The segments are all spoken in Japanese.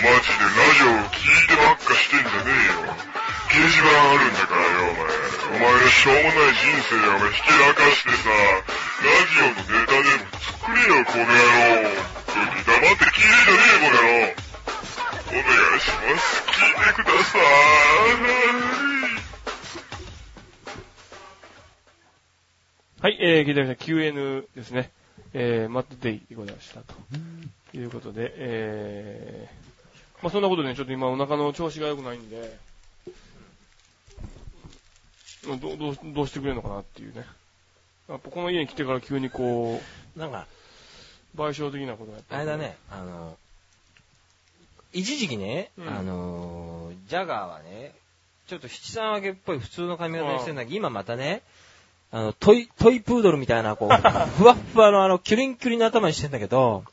街でラジオを聞いてばっかしてんじゃねえよ。掲示板あるんだからよ、お前。お前らしょうもない人生をお前ひけらかしてさ、ラジオのネタでも作れよ、この野郎。黙って聞いてんじゃねえよ、この野郎。お願いします。聞いてください。はい、えー、聞いてみました。QN ですね。えー、マットデイでございました。ということで、えー、まあそんなことでね、ちょっと今お腹の調子が良くないんで、どう、どう、どうしてくれるのかなっていうね。やっぱこの家に来てから急にこなんか、う、賠償的なことをやってあれだ。ね、あの、一時期ね、うんあのー、ジャガーはね、ちょっと七三分けっぽい普通の髪型にしてんだけど、今またね、あの、トイ、トイプードルみたいな、こう、ふわっふわのあの、キュリンキュリンの頭にしてんだけど、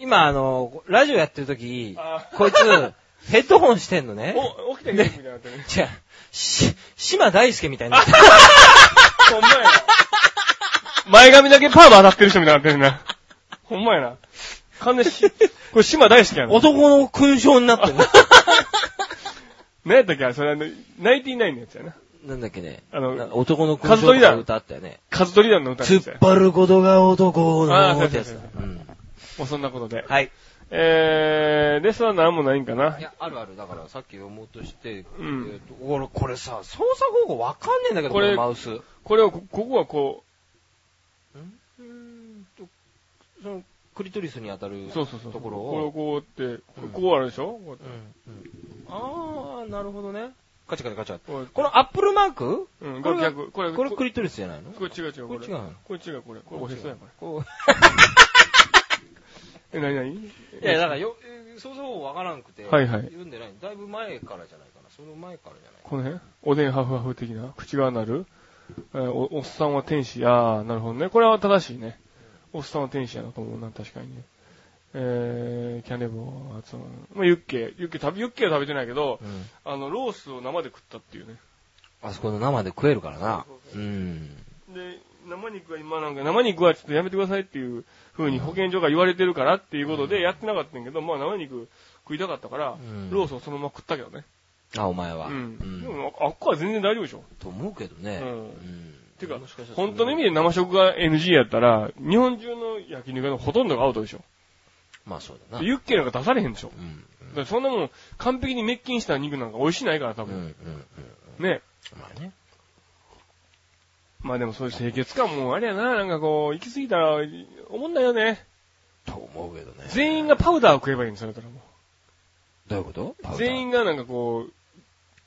今あの、ラジオやってる時あ、こいつ、ヘッドホンしてんのね。お、起きてけみたいになってね。違う、し、島大輔みたいになってほんまやな。前髪だけパーマ当たってる人みたいになってるな。ほんまやな。完全にし、これ島大好きやな。男の勲章になってる。何やったっけ？それあの、ナインティナインのやつやな。なんだっけね。あのな男の勲章とか歌あったよね。カズトリ団の歌のやつや突っ張ることが男のってやつだそうそう。うんもうそんなことで。はい。えー、レスは何もないんかな？いや、あるある。だから、さっき読もうとして、うんえーと俺、これさ、操作方法わかんねえんだけど、これこれマウス。うこれをこ、ここはこーんと、その、クリトリスに当たるう、そうそうそう。ところこれをを。こうって、うんこうあるでしょ？こうやってうんうんあー、なるほどね。カチャカチャカチャ。こうこのアップルマーク？うん、これが逆。これ、これクリトリスじゃないの？これ違う違う。これ違うの？これ違う、これ。これおへそやから。こう。え、なになにいや、だからよ、えー操作方法わからんくて、はいはい読んでない。だいぶ前からじゃないかな。その前からじゃないかこの辺？おでんハフハフ的な？口がなる？えーお、おっさんは天使。あー、なるほどね。これは正しいね。おっさんは天使やなと思うな、確かにね。えー、キャネボー、発音。まあ、ユッケ。ユッケ食べ、ユッケは食べてないけど、な。うん。あの、ロースを生で食ったっていうね。あそこの生で食えるからな。うん。で、生肉は今なんか、生肉はちょっとやめてくださいっていう風に保健所が言われてるからっていうことでやってなかったんやけど、まあ生肉食いたかったから、んロースをそのまま食ったけどね。あ、お前は。うん。でも、あっこは全然大丈夫でしょ。と思うけどね。うんうん。てかもしかしたら本当の意味で生食が NG やったら、日本中の焼肉のほとんどがアウトでしょ。まあそうだな。ユッケなんか出されへんでしょ。うん。だからそんなもん、完璧に滅菌した肉なんか美味しないから多うん。うん。分。うん。ね。まあね。まあでもそういう清潔感もあれやな、なんかこう、行き過ぎたら、思んないよね。と思うけどね。全員がパウダーを食えばいいんですよ、それたらもどういうこと？う。全員がなんかこう、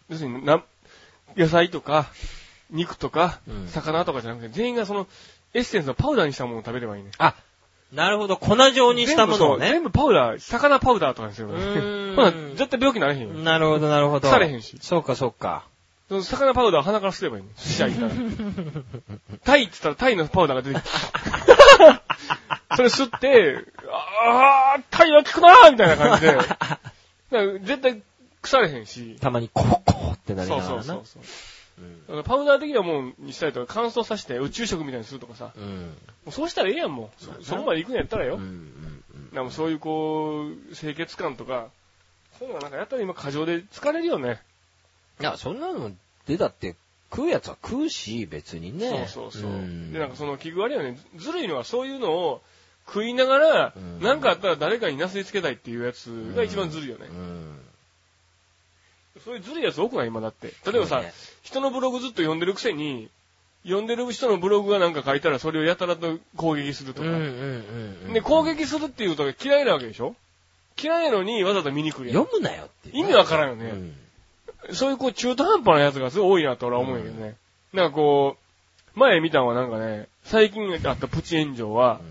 要するにな、野菜とか、肉とか、うん魚とかじゃなくて、全員がその、エッセンスのパウダーにしたものを食べればいいね。あ、なるほど。粉状にしたものをね。全部そう全部パウダー、魚パウダーとかにするからうーん絶対病気になれへんよ。なるほど、なるほど。腐れへんし。そうか、そうか。その魚パウダーを鼻から吸えばいいね。死者いたら。タイって言ったらタイのパウダーが出てきた。それ吸って、あー、タイは効くなーみたいな感じで。絶対腐れへんし。たまにコッコーってなりながらな。そうそうそう。うんパウダー的なもんにしたりとか乾燥させて宇宙食みたいにするとかさ。もうん。うそうしたらええやんもう。そそこまで行くんやったらよ。そういうこう、清潔感とか、そういうのがなんかやったら今過剰で疲れるよね。いや、そんなのでだって、食うやつは食うし、別にね。そうそうそう。んで、なんかその器具あれよね、ずるいのはそういうのを食いながら、うんなんかあったら誰かになすりつけたいっていうやつが一番ずるいよね。うん。そういうずるいやつ多くない今だって。例えばさ、ね人のブログずっと読んでるくせに、読んでる人のブログがなんか書いたらそれをやたらと攻撃するとか。で、攻撃するっていうことが嫌いなわけでしょ？嫌いなのにわざわざ見に来るやん。読むなよって。意味わからんよね。うん。そういうこう中途半端なやつがすごい多いなと俺は思うんやけどね。なんかこう、前見たのはなんかね、最近あったプチ炎上は、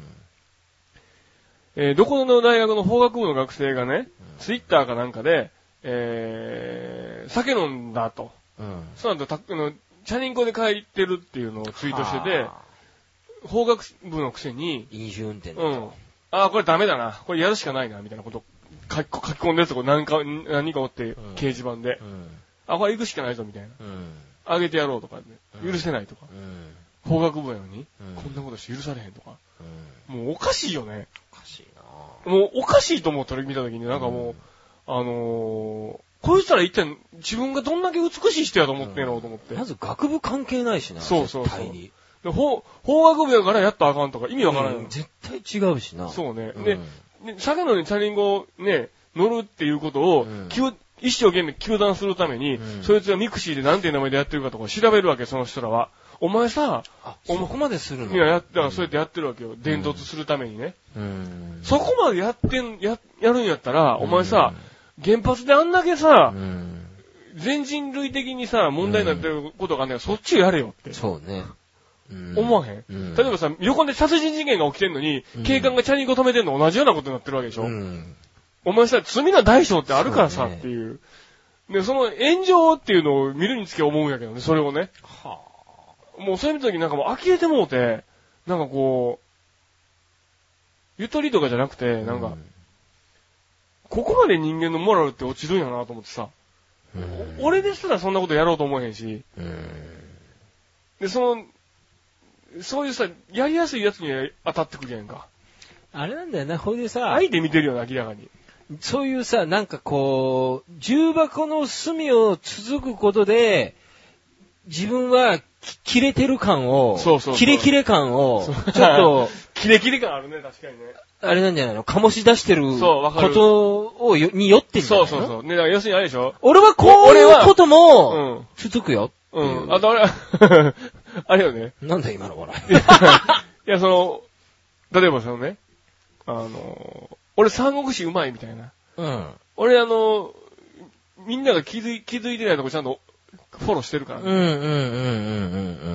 えーどこの大学の法学部の学生がね、ツイッターかなんかで、えー、酒飲んだと。うん。その後、たあの、チャリンコで帰ってるっていうのをツイートしてては、あ法学部のくせに、飲酒運転だうんと。。ああ、これダメだな。これやるしかないな、みたいなこと書き書き込んでるとこ何か、何人かおって、掲示板で。うん。あ、これ行くしかないぞ、みたいな。うん。あげてやろうとかね、うん許せないとか。うん。法学部やのに、うんこんなことして許されへんとか。うん。もうおかしいよね。おかしいなもうおかしいと思う、それ見たときに、なんかもう、あのー、こいつら一体自分がどんだけ美しい人やと思ってんのと思って。まず学部関係ないしな。そうそうそう絶対に。で法、法学部やからやったらあかんとか意味わからんようん。絶対違うしな。そうね。うんで、で酒飲みにチャリンコをね、乗るっていうことを、うん一生懸命糾弾するために、うんそいつがミクシーでなんていう名前でやってるかとか調べるわけ、その人らは。お前さ、あ、おそこまでするの？いや、やったらそうやってやってるわけよ。伝突するためにね。うん。そこまでやってん、や、やるんやったら、お前さ、原発であんだけさう、ん。全人類的にさ、問題になってることがねそっちをやれよって。そうね。うん思わへん、うん例えばさ、横で殺人事件が起きてんのに、うん警官がチャリンコ止めてんの同じようなことになってるわけでしょ、うん。お前さ、罪の大小ってあるからさ、っていう。で、その炎上っていうのを見るにつけ思うんやけどね、それをね。はもうそういう時なんかもう呆れてもうて、なんかこう、ゆとりとかじゃなくて、なんか、ここまで人間のモラルって落ちるんやなと思ってさ、うん、俺ですらそんなことやろうと思えへんし、うん。で、その、そういうさ、やりやすいやつに当たってくるやんか。あれなんだよな、ほいでさ、相手見てるよな、明らかに。そういうさ、なんかこう、重箱の隅を続くことで、自分はき切れてる感を、そうそうそうキレキレ感を、ちょっと、キレキレ感あるね、確かにね。あれなんじゃないの？醸し出してるそうわかることをよによってんじゃないうの？そそうそう。ね、だから要するにあれでしょ？俺はこういうことも、うん。続くよ。うん。あとあれ、あれよね。なんだ今の笑い。いや、その、例えばそのね、あの、俺三国志うまいみたいな。うん。俺あの、みんなが気づい、気づいてないとこちゃんとフォローしてるから、うんうんうんうんう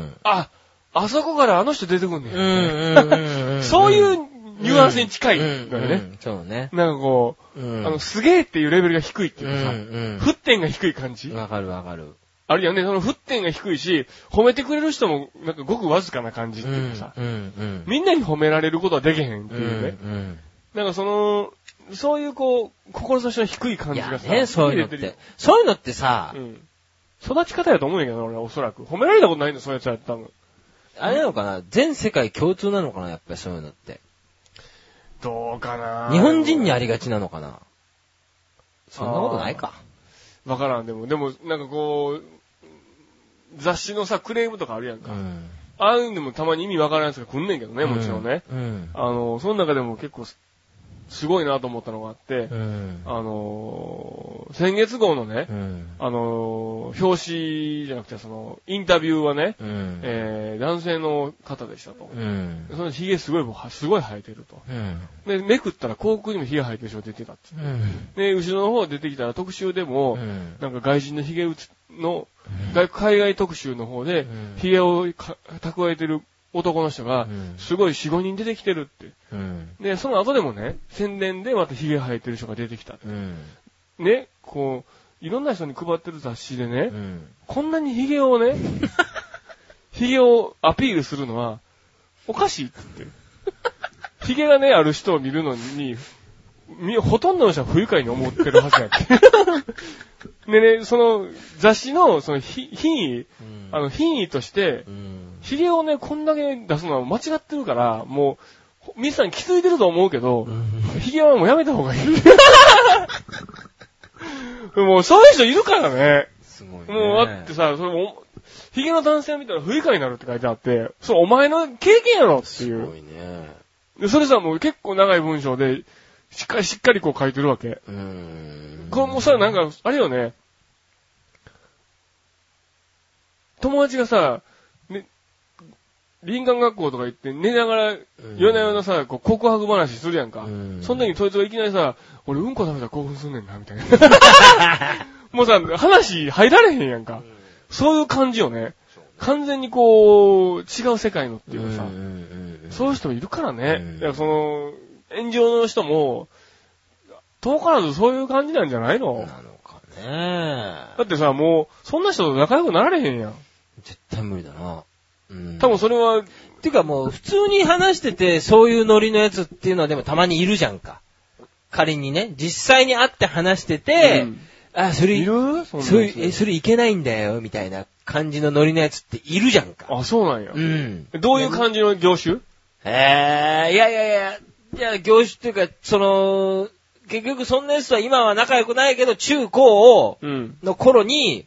んあ、あそこからあの人出てくんねうん。うんや。うんうんうん。そういうニュアンスに近いのようんうね。んそうね。なんかこう、うんあの、すげえっていうレベルが低いってういうかさ、ん沸点が低い感じうん。わかるわかる。あるよね、その沸点が低いし、褒めてくれる人も、なんかごくわずかな感じってういうんかさ、うんうん。みんなに褒められることはできへんってういうね。んなんかその、そういうこう、志の低い感じがさ、ね、そういうのっ出る。そういうのってさう、ん。育ち方やと思うんやけど、俺はおそらく。褒められたことないんだ、そういうやつやったの。あれなのかな？全世界共通なのかな？やっぱりそういうのって。どうかな？日本人にありがちなのかな？そんなことないか。わからん、でも、でも、なんかこう、雑誌のさ、クレームとかあるやんか。うん。ああいうのもたまに意味わからんやつが来んねんけどね、もちろんね。うん。あの、その中でも結構す、すごいなと思ったのがあって、うん。あのー先月号のねう、ん。あのー表紙じゃなくて、その、インタビューはね、うん。えー、男性の方でしたと。うん。その髭すごい、すごい生えてると。うん。で、めくったら航空にも髭生えてる人が出てたって。うん。で、後ろの方出てきたら特集でも、うんなんか外人の髭の、外海外特集の方でうん、髭をか蓄えてる男の人がうん、すごい4、5人出てきてるって。うん。で、その後でもね、宣伝でまた髭生えてる人が出てきた。うん。ね、こう、いろんな人に配ってる雑誌でね、うん。こんなに髭をね、髭をアピールするのは、おかしいって言って。髭がね、ある人を見るのに、みほとんどの人は不愉快に思ってるはずやって。でね、その雑誌の、そのひ品位、あの、品位としてう、ん。髭をね、こんだけ出すのは間違ってるから、もう、皆さん気づいてると思うけど、髭はもうやめた方がいい。もうそういう人いるからね。すごいね。もう、だってさ、それお、ヒゲの男性を見たら不愉快になるって書いてあって、そう、お前の経験やろってすごいう。いね。で、それさ、もう結構長い文章で、しっかりしっかりこう書いてるわけ。うん。これもうさ、なんか、あれよね。友達がさ、ね、林間学校とか行って寝ながら、うん夜な夜なさ、こう告白話するやんか。うんその時にそいつがいきなりさ、俺うんこ食べたら興奮すんねんな、みたいな。もうさ、話入られへんやんか。そういう感じよね。完全にこう、違う世界のっていうかさ、そういう人もいるからね。うんだからその、炎上の人も、遠からずそういう感じなんじゃないの？なのかねだってさ、もう、そんな人と仲良くなられへんやん。絶対無理だな。うん。多分それは、てかもう、普通に話してて、そういうノリのやつっていうのはでもたまにいるじゃんか。仮にね、実際に会って話してて、うんあ、それ、いる？そんなやつそういう、え、それいけないんだよ、みたいな感じのノリのやつっているじゃんか。あ、そうなんや。うん。どういう感じの業種？えー、いやいやいや、いや、業種っていうか、その、結局そんなやつとは今は仲良くないけど、中高を、うん。の頃に、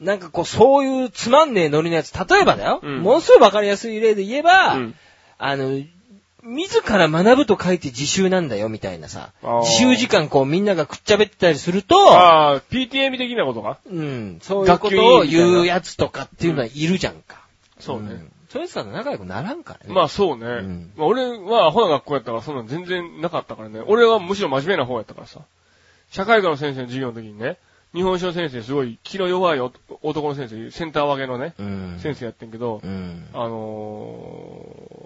なんかこう、そういうつまんねえノリのやつ、例えばだよ。うんものすごいわかりやすい例で言えば、うんあの、自ら学ぶと書いて自習なんだよ、みたいなさ。あー自習時間こうみんながくっちゃべってたりすると、ああ、PTM 的なことか？うん、そういうことを言うやつとかっていうのはいるじゃんか。そうね。んそういつだと仲良くならんからね。まあそうね。んまあ俺はアホな学校やったからそんなの全然なかったからね。俺はむしろ真面目な方やったからさ。社会科の先生の授業の時にね、日本史の先生すごい気の弱いお男の先生、センター分けのね、うん。先生やってんけど、うん。あの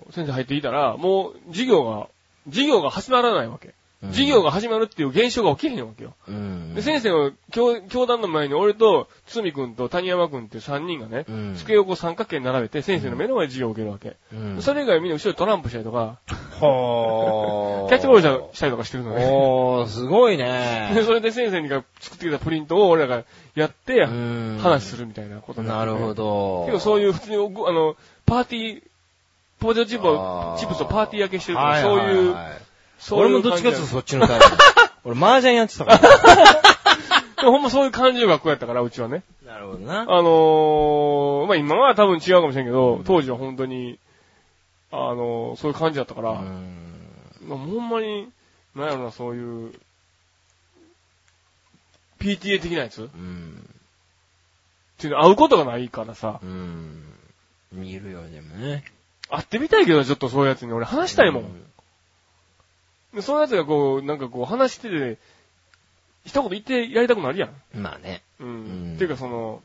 ー先生入っていたら、もう授業が、授業が始まらないわけ。授業が始まるっていう現象が起きへんわけよ。うん。で、先生の教教団の前に俺と、つみくんと谷山くんっていう3人がね、うん机をこう三角形に並べて先生の目の前で授業を受けるわけ。うん、それ以外みんな後ろでトランプしたりとか、は キャッチボールしたりとかしてるのね。おー、すごいで、ね。それで先生が作ってきたプリントを俺らがやって、うん話するみたいなことになっててなるほ。ど。けどそういう普通に、あの、パーティー、ポテトチップをチップスとパーティー焼けしてるとか、はいそういう、はいはいそういう俺もどっちかっていうと感そっちのタイプ。俺、麻雀やってたから。じ でもほんまそういう感じの学校やったから、うちはね。なるほどな。あのー、まあ今は多分違うかもしれんけど、当時は本当に、あのー、そういう感じだったから、うんまあ、ほんまに、なんやろな、そういう、PTA 的なやつ？っうん。ていうの会うことがないからさ、うん。見るよ、でもね。会ってみたいけど、ちょっとそういうやつに俺話したいもん。でそういうやつがこう、なんかこう話してて、一言言ってやりたくなるやん。うん。まあね。うん。うんっていうかその、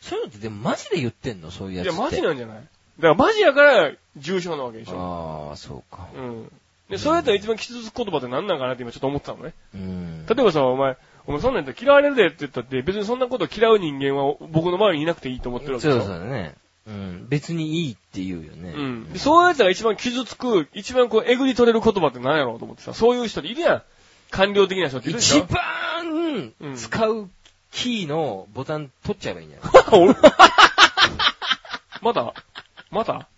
そういうのってでもマジで言ってんの？そういうやつって。いや、マジなんじゃない？だからマジやから重症なわけでしょ。ああ、そうか。うん。で、そうやったら一番傷つく言葉って何なんかなって今ちょっと思ってたのね。うん。例えばさ、お前、お前そんなんやったら嫌われるでって言ったって、別にそんなこと嫌う人間は僕の周りにいなくていいと思ってるわけそうでしょ。そうだね。うん。別にいいって言うよね。うん。でそういうやつが一番傷つく、一番こう、えぐり取れる言葉って何やろうと思ってさ、そういう人っているやん。官僚的な人っているでしょ？一番うん使うキーのボタン取っちゃえばいいんじゃない？俺 まだまだ？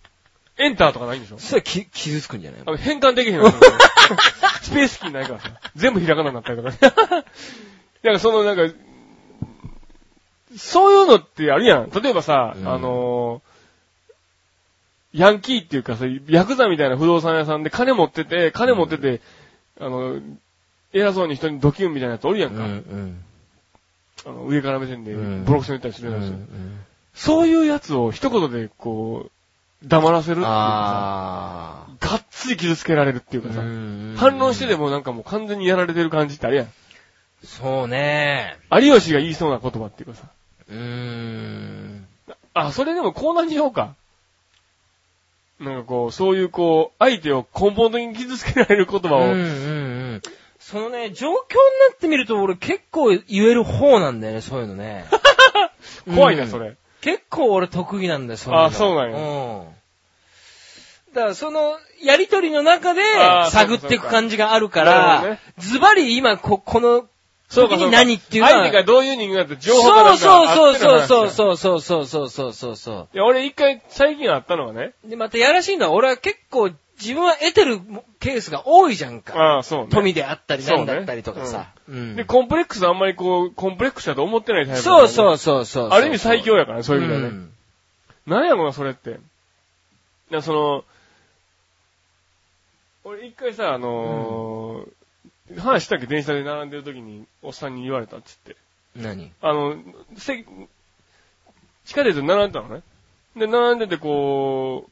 エンターとかないんでしょ？そしたらき傷つくんじゃない？変換できへんの スペースキーないからさ。全部ひらがなになったりとか。なんかそのなんか、そういうのってあるやん。例えばさ、うんあのーヤンキーっていうかさ、ヤクザみたいな不動産屋さんで金持ってて、金持ってて、あの、偉そうに人にドキュンみたいなやつおるやんうんか。うん。あの上から目線でうんボロクソに言ったりするうんやつ。そういうやつを一言でこう、黙らせるっていうかあさ、がっつり傷つけられるっていうあ。かさ、うん反論してでもなんかもう完全にやられてる感じってあるやん。そうね。有吉が言いそうな言葉っていうかさ。うーん。あ、それでもコーナーにしようか。なんかこう、そういうこう、相手を根本的に傷つけられる言葉を、うんうんうん。そのね、状況になってみると俺結構言える方なんだよね、そういうのね。怖いな、うんそれ。結構俺得意なんだよ、そういうの。あそうなんやうん。だからその、やりとりの中で探っていく感じがあるからね、ズバリ今こ、この時に何っていうのは。相手がどういう人間だって情報がそうなんかそうそうそうう。そうそうそうそうそうそうそいや、俺一回最近あったのがね。う。で、またやらしいのは俺は結構自分は得てるケースが多いじゃんか。ああ、そうね。富であったりそうねなんだったりとかさ。うんで、コンプレックスあんまりこう、コンプレックスだと思ってないタイプ。そうそううそうそう。ある意味最強やからね、そういう意味ではね。んなんやろな、それって。だからその、俺一回さ、あのー話したっけ電車で並んでる時に、おっさんに言われたっつって。何？あの、せ、地下鉄で並んでたのね。で、並んでてこ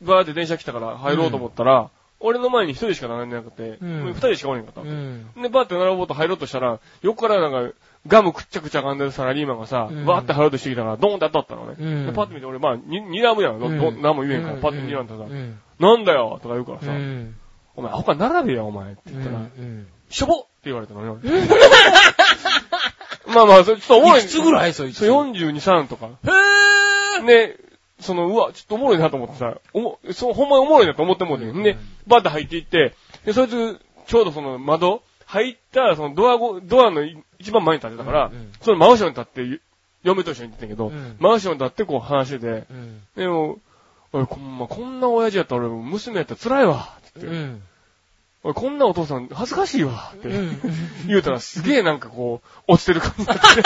う、バーって電車来たから入ろうと思ったら、俺の前に一人しか並んでなくて、うんもう二人しかおれんかったわけ。うん。で、バーって並ぼうと入ろうとしたら、横からなんか、ガムくっちゃくちゃ噛んでるサラリーマンがさ、うんバーって入ろうとしてきたから、ドーンって当たったのね。うんで、パッと見て俺、まあ、に、睨むやん。ど、ど、何も言えんから、パッと睨んだら。なんだよとか言うからうさ、ん。お前、他並べよ、お前って言ったら、うんしょぼって言われたのね、俺 まあまあ、それちょっとおもろい。いくつぐらいそいつ？そう42、3とか。へーで、その、うわ、ちょっとおもろいなと思ってさ、おも、そう、ほんまにおもろいなと思ってもうてん。で、バーって入っていって、で、そいつ、ちょうどその窓、入った、そのドアご、ドアのい一番前に立ってたから、うんうんその真後ろに立って、ゆ嫁と一緒に行ってたんやけど、うん真後ろに立ってこう話してて、うん。でも、俺、こんまこんな親父やったら俺、娘やったら辛いわ、つって。うん。俺こんなお父さん恥ずかしいわってうん。言うたらすげえなんかこう、落ちてる感じになって。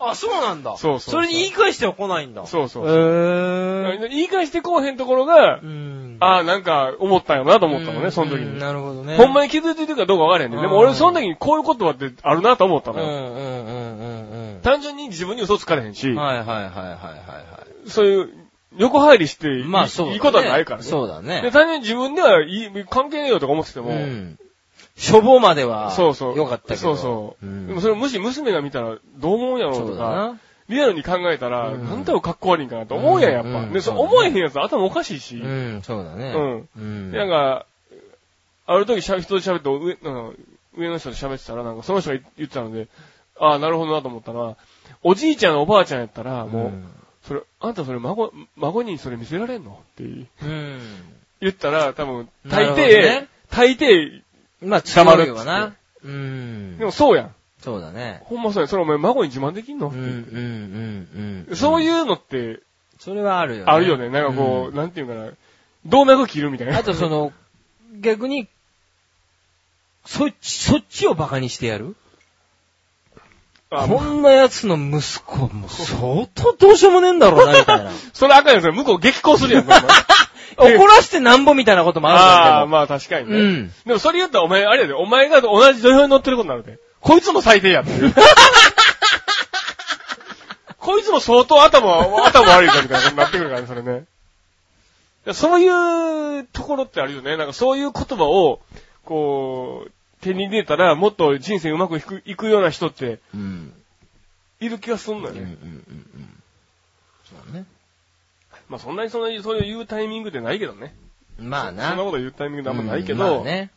あ、そうなんだ。そうそうそれに言い返しては来ないんだ。そうそう。言い返してこうへんところがう、ん。ああ、なんか思ったんやなと思ったのね、その時うんに。なるほどね。ほんまに気づいてるかどうかわからへんねん。でもうん俺その時にこういう言葉ってあるなと思ったのよ。うんうんうんうん単純に自分に嘘つかれへんしうん。、はいはいはいはいはそういう横入りしていい。いまあそうだね。いいことはないからね。そうだね。で、単純に自分ではいい関係ねえよとか思ってても、うん。処方までは、そうそう。よかったけど。そうそう。んでもそれもし娘が見たらどう思うんやろうとか、な。リアルに考えたら、うんなんだろかっこ悪いんかなと思うやん、やっぱ。うんで、そう思えへんやつ頭おかしいし。うん、そうだね。うん。うん。でなんか、ある時しゃ人と喋って上、なんか上の人と喋ってたら、なんかその人が言ってたので、ああ、なるほどなと思ったのは、おじいちゃんおばあちゃんやったら、もう、それ、あんたそれ孫、孫にそれ見せられんの？ってうん。言ったら、多分、大抵、ね大抵、まあ、黙るっつっな。うん。でもそうやん。そうだね。ほんまそうやん。それお前孫に自慢できんの、うん、うん、うん、うん。そうう。いうのって、それはあるよね。あるよね。なんかこう、うんなんていうかな、動脈切るみたいな。あとその、逆に、そっち、そっちをバカにしてやる？あこんな奴の息子、もう相当どうしようもねえんだろうな、みたいな。それあかんやつよ。向こう激高するやん。怒らしてなんぼみたいなこともあるじゃんああ、でも。まあ確かにね。うんでもそれ言ったらお前、あれやで、お前が同じ土俵に乗ってることになるで。こいつも最低やっていう。こいつも相当頭、頭悪いかみたいなことになってくるからね、それね。そういうところってあるよね。なんかそういう言葉を、こう、手に入れたらもっと人生うまくいくいくような人ってうん。いる気がすんのようん、うん、うんね。。そうだね。まあそんなにそんなにそれを言うタイミングってないけどね。まあな。そんなこと言うタイミングってあんまないけうんど、まあね。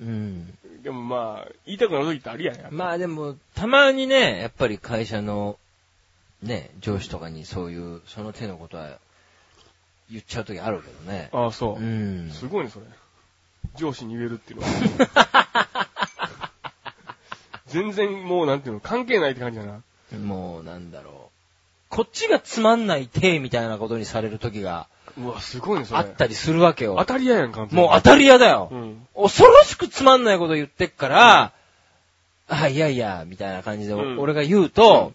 うん。でもまあ、言いたくなる時ってあるやん。やまあでも、たまにね、やっぱり会社の、ね、上司とかにそういう、その手のことは言っちゃう時あるけどね。ああ、そうう。ん。すごいね、それ。上司に言えるっていうのは。全然もうなんていうの、関係ないって感じだな。もう、なんだろう。こっちがつまんない手みたいなことにされる時がうわ、すごいね、それ。あったりするわけよ当。たり屋やん、完全にもう当たり屋だよう。ん。恐ろしくつまんないこと言ってっから、あ、いやいや、みたいな感じでうん俺が言うと、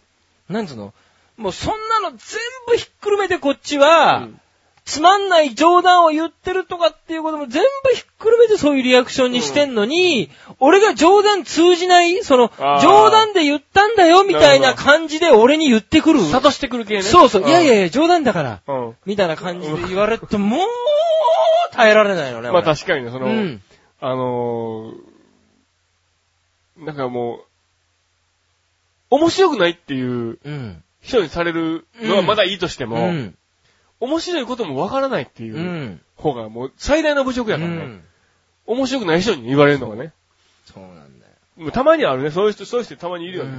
なんつうの、もうそんなの全部ひっくるめてこっちは、うんつまんない冗談を言ってるとかっていうことも全部ひっくるめてそういうリアクションにしてんのに、俺が冗談通じない、その冗談で言ったんだよみたいな感じで俺に言ってくる。諭してくる系ね。そうそう、いやいやいいや、冗談だから。みたいな感じで言われると、もう、耐えられないよね。まあ俺確かにね、その、うん。あのー、なんかもう、面白くないっていううん。人にされるのはまだいいとしても、うん。面白いこともわからないっていううん方がもう最大の侮辱やからね。うん面白くない人に言われるのがね。そうなんだよ。たまにあるね。そういう人、そういう人たまにいるよね。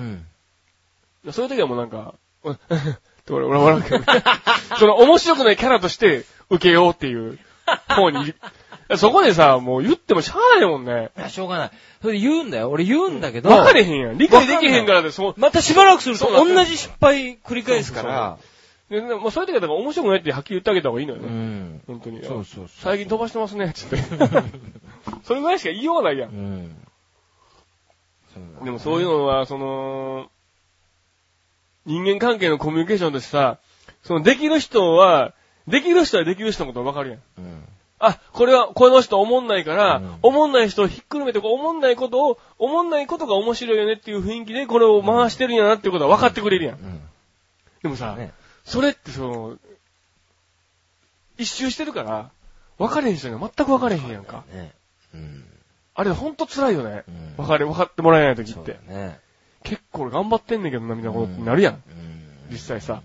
うん。そういう時はもうなんか、俺、俺笑うけどね。その面白くないキャラとして受けようっていう方に、そこでさ、もう言ってもしゃあないもんね。いや、しょうがない。それで言うんだよ。俺言うんだけど。分かれへんやん。理解できへんからで、そう。またしばらくするとそう同じ失敗繰り返すから。ででもうそういう時はだから面白くないってはっきり言ってあげた方がいいのようね。ん。本当に。そうそうそう。最近飛ばしてますね、つって。それぐらいしか言いようがないや。うんうなんだでもそういうのは、その、人間関係のコミュニケーションとしてさ、そのできる人は、できる人はできる人のこと分かるやん。うん。あ、これは、この人思んないから、うん思んない人をひっくるめて、思んないことを、思んないことが面白いよねっていう雰囲気でこれを回してるんやなっていうことは分かってくれるやん。うん。でもさ、ね。それってその、一周してるから、分かれへん人には全く分かれへんやんか。ね。うん。あれほんと辛いよね。うん分かれ、分かってもらえない時って。結構俺頑張ってんねんけどな、みたいなことになるやん。うん。実際さ。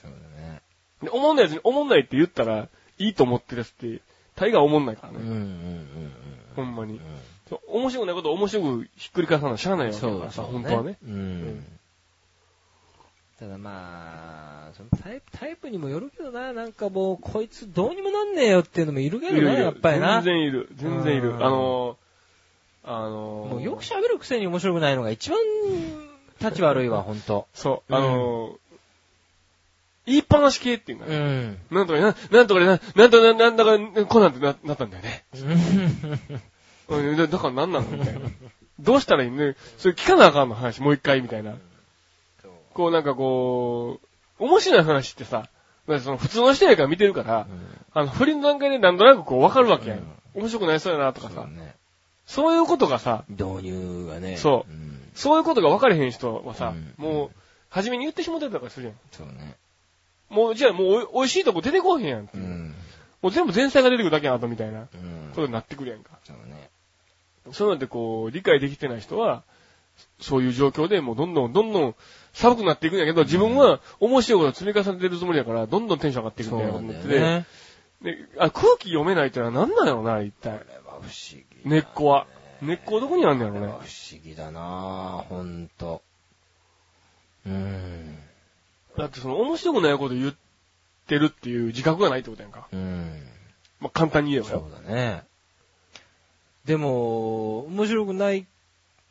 そうだね。で、思んないやつに思んないって言ったら、いいと思ってるやつって、大概思んないからね。うんうんうんほんまにう面白くないことを面白くひっくり返さなしゃあないわけだからさ、そう本当はね。う。ただまあ、そのタイプ、タイプにもよるけどな、なんかもう、こいつどうにもなんねえよっていうのもいるけどね、いるいるやっぱりな。全然いる。全然いるう。んあのー、あのー、もうよく喋るくせに面白くないのが一番、立ち悪いわ、ほんと。そう、あのー、言いっぱなし系っていうかね。うん。なんとかな、なんとかでな、なんとかな、なんだか、こうなんてな、なったんだよね。うんだだから何なのみたいな。どうしたらいいねそれ聞かなあかんの話、もう一回みたいな。こうなんかこう、面白い話ってさ、その普通の人やから見てるから、あの、振りの段階でなんとなくこう分かるわけやん。面白くなりそうやなとかさ。そういうことがさ、導入がね。そううんそういうことが分かれへん人はさ、うんもう、初めに言ってしもてたかするやん。そうね。もう、じゃあもうおい、美味しいとこ出てこへんやんっていう。うん。もう全部前菜が出てくるだけやなとみたいなうんことになってくるやんか。そうね。そういうのってこう、理解できてない人は、そういう状況でもうどんどんどんどん寒くなっていくんやけど、自分は面白いことを積み重ねてるつもりやから、どんどんテンション上がっていくんことになってだよて、ね。であ空気読めないってのは何なんやろな、一体。これは不思議。根っこは。根っこはどこにあんねやろねこれは。不思議だなぁ、ほんと。うん。だってその面白くないこと言ってるっていう自覚がないってことやんか。うん。まあ、簡単に言えばそうよ。だね。でも、面白くないっ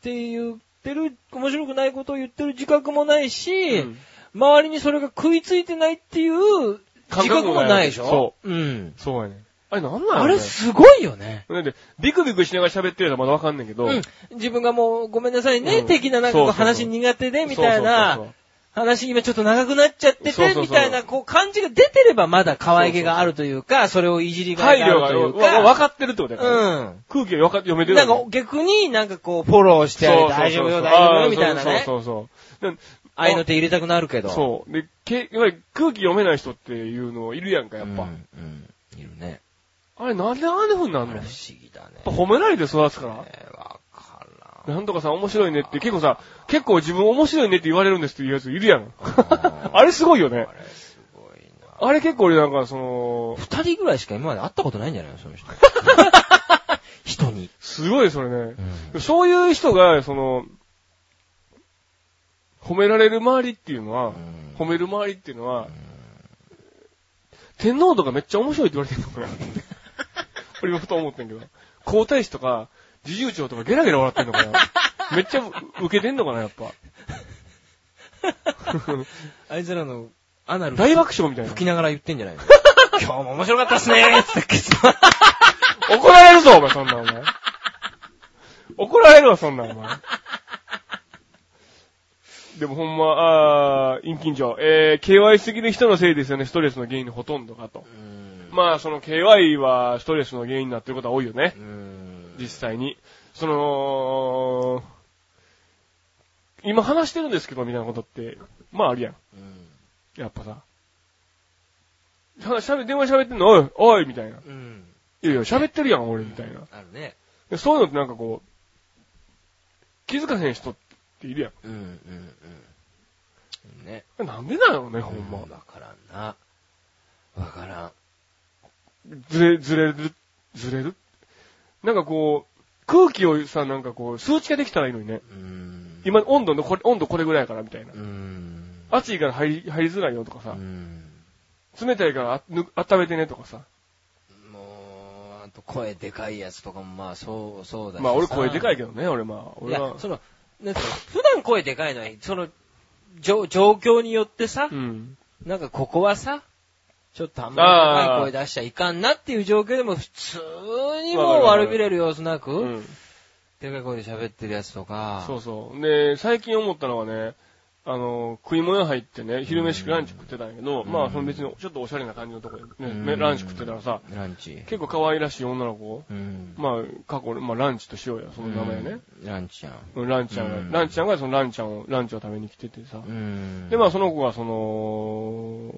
て言ってる、面白くないことを言ってる自覚もないし、うん周りにそれが食いついてないっていう自覚もないでしょ？そううん。そうやねん。あれなんなんあれすごいよね。だって、ビクビクしながら喋ってるのはまだわかんないけど、うん。自分がもうごめんなさいね、うん的ななんか話苦手でみたいなそうそう話今ちょっと長くなっちゃっててみたいなこう感じが出てればまだ可愛げがあるというか、それをいじりがあるというわわか、かってるってことやから、うん。空気が読めてるなんか逆になんかこうフォローして大丈夫よ、大丈夫よ、みたいなね。そうそうそう。愛の手入れたくなるけど。そう。で、け、やっぱり空気読めない人っていうのいるやんか、やっぱ。うん。うん。いるね。あれなんであんな風になんの？やっ思議だね。ぱ褒められて育つから。えーわ。なんとかさん面白いねって結構さ、結構自分面白いねって言われるんですっていうやついるやん。ああれすごいよねあ。れすごいな。あれ結構俺なんかその、二人ぐらいしか今まで会ったことないんじゃないの？その人。人に。すごいそれねう。ん。そういう人が、その、褒められる周りっていうのは、褒める周りっていうのは、天皇とかめっちゃ面白いって言われてるのかな。俺今ふと思ってんけど。皇太子とか、侍従長とかゲラゲラ笑ってんのかな。めっちゃ受けてんのかな、やっぱ。あいつらのアナル大爆笑みたいな吹。きながら言ってんじゃないの？今日も面白かったっすねーってケツ怒られるぞ、お前、そんなん、お前。怒られるわ、そんなん、お前。でもほんま、あー、陰菌上。えー、KY すぎる人のせいですよね、ストレスの原因のほとんどがと。うん。まあ、その KY はストレスの原因になってることは多いよねう。ん。実際に。その、今話してるんですけど、みたいなことって、まああるやん。うん。やっぱさ。しゃべ、電話喋ってんのおい、おいみたいな。うん。いやいや、喋ってるやん、俺、みたいな。あるね。でそういうのってなんかこう、気づかへん人っているやん。うん、うん、うん。ね。なんでなのね、ほんま。わからんな。わからん。ずれ、ずれる、ずれるなんかこう、空気をさ、なんかこう、数値化できたらいいのにね。うん。今、温度のこれ、温度これぐらいやから、みたいなう。ん。暑いから入り、入りづらいよとかさう。ん。冷たいからあぬ温めてねとかさ。もう、あと声でかいやつとかもまあそう、そうだしまあ俺声でかいけけどね、俺まあ。い俺は、。やその、なんつうの普段声でかいのは、その、状状況によってさ、うん。なんかここはさ、ちょっとあんまり高い声出しちゃいかんなっていう状況でも普通にもう悪びれる様子なく、うん。でかい声で喋ってるやつとか、そうそう。で、最近思ったのはね、あの、食い物屋入ってね、昼飯ランチ食ってたんやけど、うんまあ、その別にちょっとおしゃれな感じのとこでね、うんねランチ食ってたらさ、ランチ。結構可愛らしい女の子、うん。まあ、過去、まあ、ランチとしようや、その名前ね。うん。ランチちゃん。うんランちゃんが、うんランちゃんがそのランちゃんを、ランチを食べに来ててさ。うん。で、まあ、その子がその、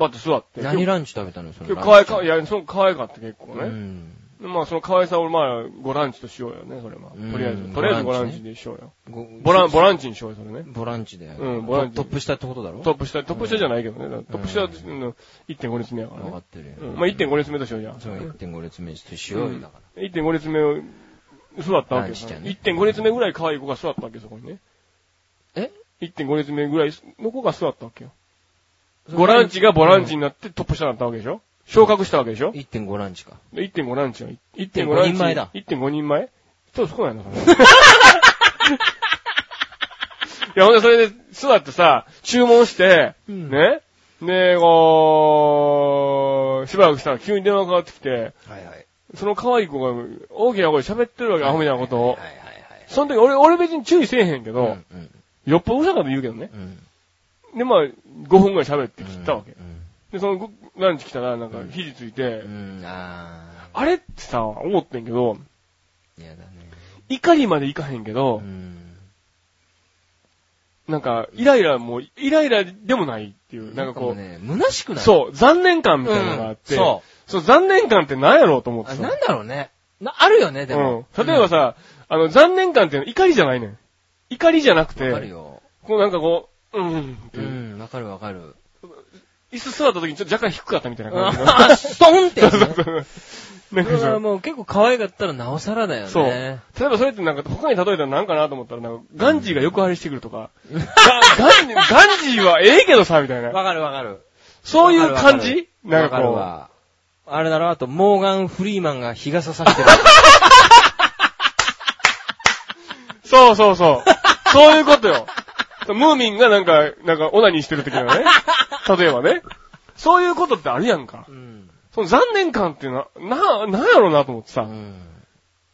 バッて座って。何ランチ食べたの？その可愛か、いや、その可愛かった結構ね。うん。でまあ、その可愛さをまあ、ごランチとしようよね、それは。うんとりあえず。とりあえずごランチねチでしようよ。ごボラン、ボランチにしようよ、それね。ボランチだよ。うんボランチトップ下ってことだろ？トップ下、トップ下じゃないけどね。トップ下はうん1.5列目やからね。分かってるよ。うんまあ1.5列目としようじゃん。そう、1.5列目としようよ、だか1.5列目を座ったわけよ。ランチちゃんね1.5列目ぐらい可愛い子が座ったわけよ、そこにね。え ?1.5 列目ぐらいの子が座ったわけよ。ら。ボランチがボランチになってトップ下になったわけでしょ？昇格したわけでしょ？1.5ランチか。で ?1.5 ランチは、1.5 1.5ランチ。人前だ1.5人前？そう、そうやな、それ。いや、ほんで、それで座ってさ、注文して、うんね？で、こう、しばらくしたら急に電話かかってきて、はいはい。その可愛い子が大きな声で喋ってるわけ、アホみたいなことをはい。はいはいはい。その時俺、俺別に注意せえへんけど、うんうんよっぽどうるさかった言うけどね。うん。で、まあ、5分ぐらい喋って切ったわけ。うんで、そのごランチ来たら、なんか、肘ついて、うん、ああれってさ、思ってんけど、ー。嫌だね。怒りまでいかへんけどう、ん。なんか、イライラも、イライラでもないっていう、なんかこう、ね、虚しくないそう、残念感みたいなのがあって、うんそそう、残念感って何やろうと思ってさ。なんだろうね。な、あるよね、でも。うん。例えばさ、あの、残念感っていうのは怒りじゃないねん。怒りじゃなくて。こうなんかこう、うん、うんってうん、わかるわかる。椅子座った時にちょっと若干低かったみたいな感じの。あ、ストンってね。なんかさそれはもう結構可愛かったらなおさらだよね。そう。例えばそれってなんか他に例えたら何かなと思ったら、なんかガンジーが横張りしてくるとか、ガガンガンジーはええけどさ、みたいな。わかるわかる。そういう感じ？なんわかこう。わ。あれだろ、あと、モーガン・フリーマンが日傘さしてる。そうそうそう。そういうことよ。ムーミンがなんか、なんか、オナニーしてる時のね。例えばね。そういうことってあるやんか。うん。その残念感っていうのは、な、なんやろうなと思ってさ。うん。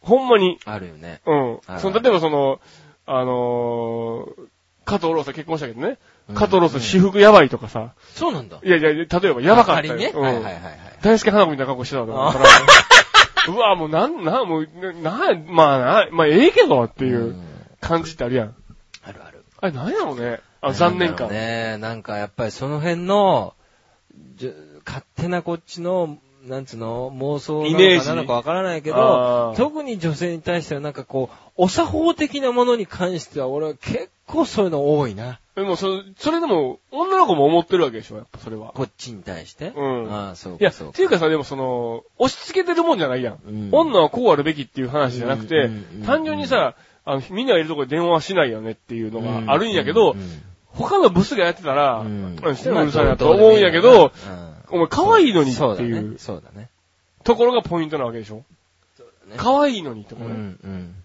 ほんまに。あるよね。うんその、例えばその、あのー、加藤ローサ結婚したけどね。うん加藤ローサ私服やばいとかさ。そうなんだ。いやいや、例えばやばかったよ。ね。うんはいはいはいはい。大輔花子みたいな格好してたと思ったら。うわ、もうなん、な、もう、な、まあな、まあええけどっていううん感じってあるやん。あれ何やろうね。あ、残念感。なんだろうね。なんかやっぱりその辺の、勝手なこっちの、なんつうの、妄想なのかなのかわからないけあどー、特に女性に対してはなんかこう、お作法的なものに関しては俺は結構そういうの多いな。でもそ、それでも、女の子も思ってるわけでしょ、やっぱそれは。こっちに対して？うんああ、そういや、かそうっていうかさ、でもその、押し付けてるもんじゃないやん。うん女はこうあるべきっていう話じゃなくて単純にさ、あの、みんながいるところで電話はしないよねっていうのがあるんやけどう、ん他のブスがやってたら、ううんん、してもうるさいまあなと思うんやけど、、うんお前可愛いのにっていうそうだね。ところがポイントなわけでしょ？ね可愛いのにってこうんとね。うん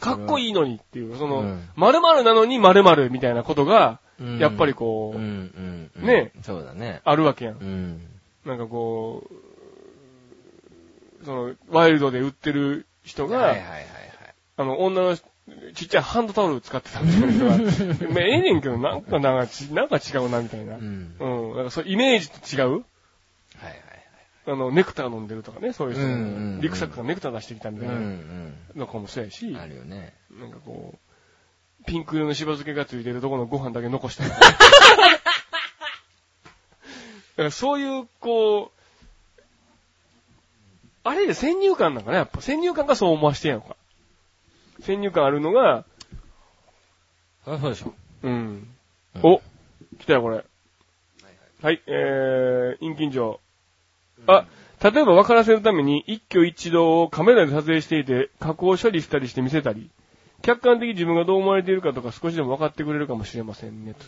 かっこいいのにっていう、そのうん、〇〇なのに〇〇みたいなことが、うんやっぱりこうんう、うんうんねそうだね。あるわけやんう。ん。なんかこう、その、ワイルドで売ってる人が、はいはいはいはい。あの、女のちっちゃいハンドタオル使ってたみた いな人が、まあええねんけど、なんか、なんかち、なんか違うな、みたいなう。ん。うん。なんかそう、イメージと違う？はいはいはい。あの、ネクター飲んでるとかね、そういう人うんうんうんリクサックがネクター出してきたみたいうんうなんのかもそうやし、あるよね。なんかこう、ピンク色のしば漬けがついてるところのご飯だけ残したり。だからそういう、こう、あれで先入観なんかね、やっぱ先入観がそう思わしてんやんか。先入観あるのが、あ、そうでしょ。うん。うんお来たよ、これ。はい、えー、陰金城。あ、例えば分からせるために一挙一動をカメラで撮影していて、加工処理したりして見せたり、客観的に自分がどう思われているかとか少しでも分かってくれるかもしれませんね。と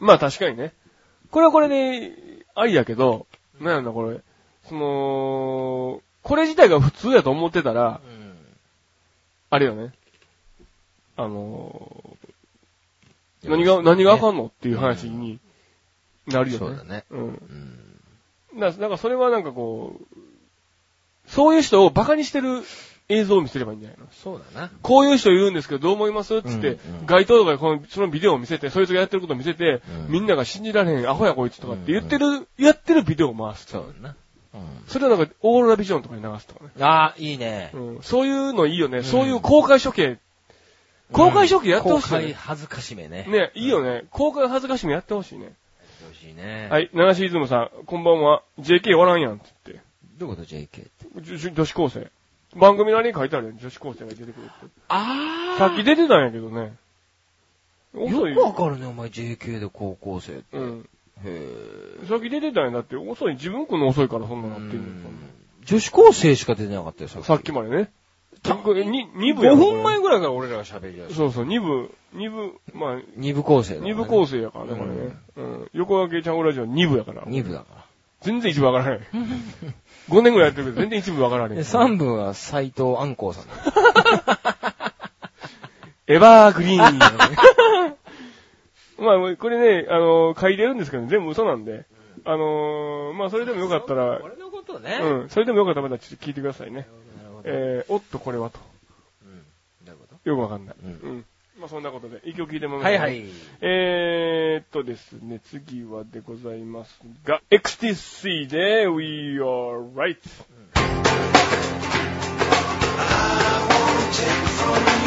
まあ確かにね。これはこれで、ありやけど、なんやろな、これ。その、これ自体が普通やと思ってたら、うん。あれよね。あのー何が、何があかんのっていう話になるよね。そうだね。うん。うん。だなんかそれはなんかこう、そういう人をバカにしてる映像を見せればいいんじゃないの？そうだな。こういう人いるんですけどどう思います？つって、うんうん街頭とかでこのそのビデオを見せて、そいつがやってることを見せて、うんみんなが信じられへん、アホやこいつとかって言ってる、やってるビデオを回す。そうだな。うん。それをなんかオーロラビジョンとかに流すとかね。ああ、いいね。うん、そういうのいいよね。そういう公開処刑。公開処刑やってほしいよね、公開恥ずかしめね。ね、いいよね。公開恥ずかしみやってほしいね。やってほしいね。。はいい、七しいずむさん、こんばんは。JK おらんやんって言って。どういうこと JK って。女女子高生。番組のあれに書いてあるよ。女子高生が出てくるって。あさっき出てたんやけどね。よくわかるね、お前 JK で高校生って。うん。へさっき出てたんやだって、遅い。自分来んの遅いからそんなぇなってんの女子高生しか出てなかったよ、さっき。さっきまでね。たに二部や5ろ分前ぐらいから俺らが喋りだした。そうそう、二部、二部、まあ、二部構成だからね二部構成やからね、これね。うん。横分けちゃんラジオ二部やから。二部だから。全然一部わからない。5年ぐらいやってるけど、全然一部わからない。で、三部は斎藤安光さんだ。エバーグリーン。まあ、これね、あの、書いてるんですけど、全部嘘なんで。あのー、まあ、それでもよかったら、俺のこことね。うん。それでもよかったらまたちょっと聞いてくださいね。なるほど。えー、おっとこれはと。うん。どういうこよくわかんない。うんうん。まあそんなことで、一曲聞いてもらいましょうとはいはい。えーっとですね、次はでございますが、XTC で We Are Right。Don't